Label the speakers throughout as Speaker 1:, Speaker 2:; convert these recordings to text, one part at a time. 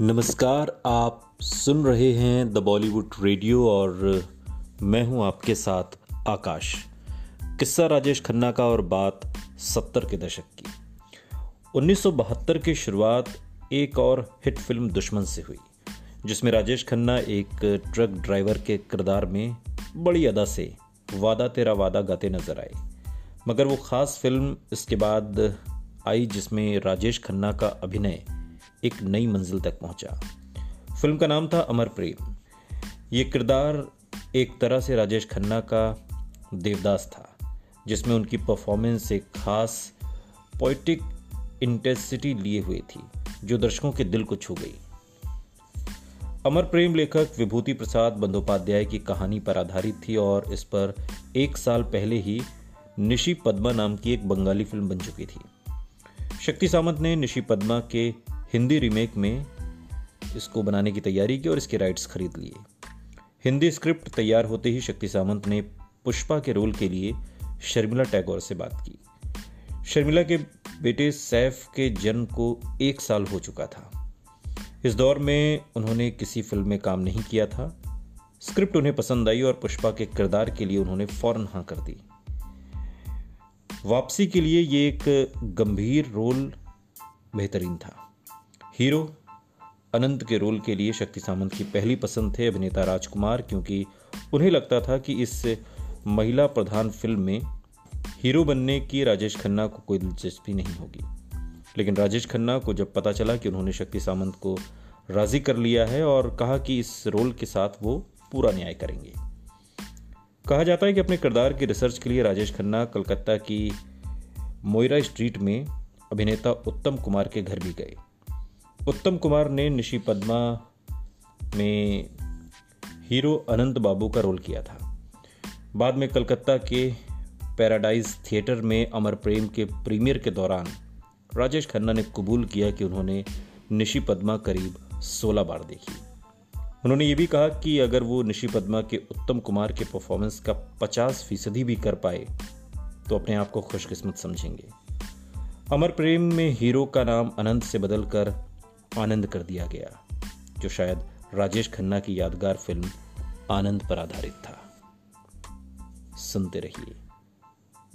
Speaker 1: नमस्कार, आप सुन रहे हैं द बॉलीवुड रेडियो और मैं हूँ आपके साथ आकाश। किस्सा राजेश खन्ना का और बात सत्तर के दशक की। 1972 की शुरुआत एक और हिट फ़िल्म दुश्मन से हुई, जिसमें राजेश खन्ना एक ट्रक ड्राइवर के किरदार में बड़ी अदा से वादा तेरा वादा गाते नज़र आए। मगर वो खास फ़िल्म इसके बाद आई, जिसमें राजेश खन्ना का अभिनय एक नई मंजिल तक पहुँचा। फ़िल्म का नाम था अमर प्रेम। ये किरदार एक तरह से राजेश खन्ना का देवदास था, जिसमें उनकी परफॉर्मेंस एक खास पोइटिक इंटेंसिटी लिए हुए थी, जो दर्शकों के दिल को छू गई। अमर प्रेम लेखक विभूति प्रसाद बंदोपाध्याय की कहानी पर आधारित थी और इस पर एक साल पहले ही निशी पद्मा नाम की एक बंगाली फ़िल्म बन चुकी थी। शक्ति सामंत ने निशी पद्मा के हिंदी रीमेक में इसको बनाने की तैयारी की और इसके राइट्स खरीद लिए। हिंदी स्क्रिप्ट तैयार होते ही शक्ति सामंत ने पुष्पा के रोल के लिए शर्मिला टैगोर से बात की। शर्मिला के बेटे सैफ के जन्म को एक साल हो चुका था। इस दौर में उन्होंने किसी फ़िल्म में काम नहीं किया था। स्क्रिप्ट उन्हें पसंद आई और पुष्पा के किरदार के लिए उन्होंने फ़ौरन हाँ कर दी। वापसी के लिए ये एक गंभीर रोल बेहतरीन था। हीरो अनंत के रोल के लिए शक्ति सामंत की पहली पसंद थे अभिनेता राजकुमार, क्योंकि उन्हें लगता था कि इस महिला प्रधान फ़िल्म में हीरो बनने की राजेश खन्ना को कोई दिलचस्पी नहीं होगी। लेकिन राजेश खन्ना को जब पता चला कि उन्होंने शक्ति सामंत को राज़ी कर लिया है और कहा कि इस रोल के साथ वो पूरा न्याय करेंगे। कहा जाता है कि अपने किरदार की रिसर्च के लिए राजेश खन्ना कलकत्ता की मोयरा स्ट्रीट में अभिनेता उत्तम कुमार के घर भी गए। उत्तम कुमार ने निशी पद्मा में हीरो अनंत बाबू का रोल किया था। बाद में कलकत्ता के पैराडाइज थिएटर में अमर प्रेम के प्रीमियर के दौरान राजेश खन्ना ने कबूल किया कि उन्होंने निशी पद्मा करीब 16 बार देखी। उन्होंने ये भी कहा कि अगर वो निशी पद्मा के उत्तम कुमार के परफॉर्मेंस का 50 फ़ीसदी भी कर पाए तो अपने आप को खुशकिस्मत समझेंगे। अमर प्रेम में हीरो का नाम अनंत से बदलकर आनंद कर दिया गया, जो शायद राजेश खन्ना की यादगार फ़िल्म आनंद पर आधारित था। सुनते रहिए।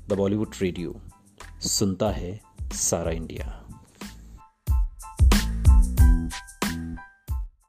Speaker 1: द बॉलीवुड रेडियो, सुनता है सारा इंडिया।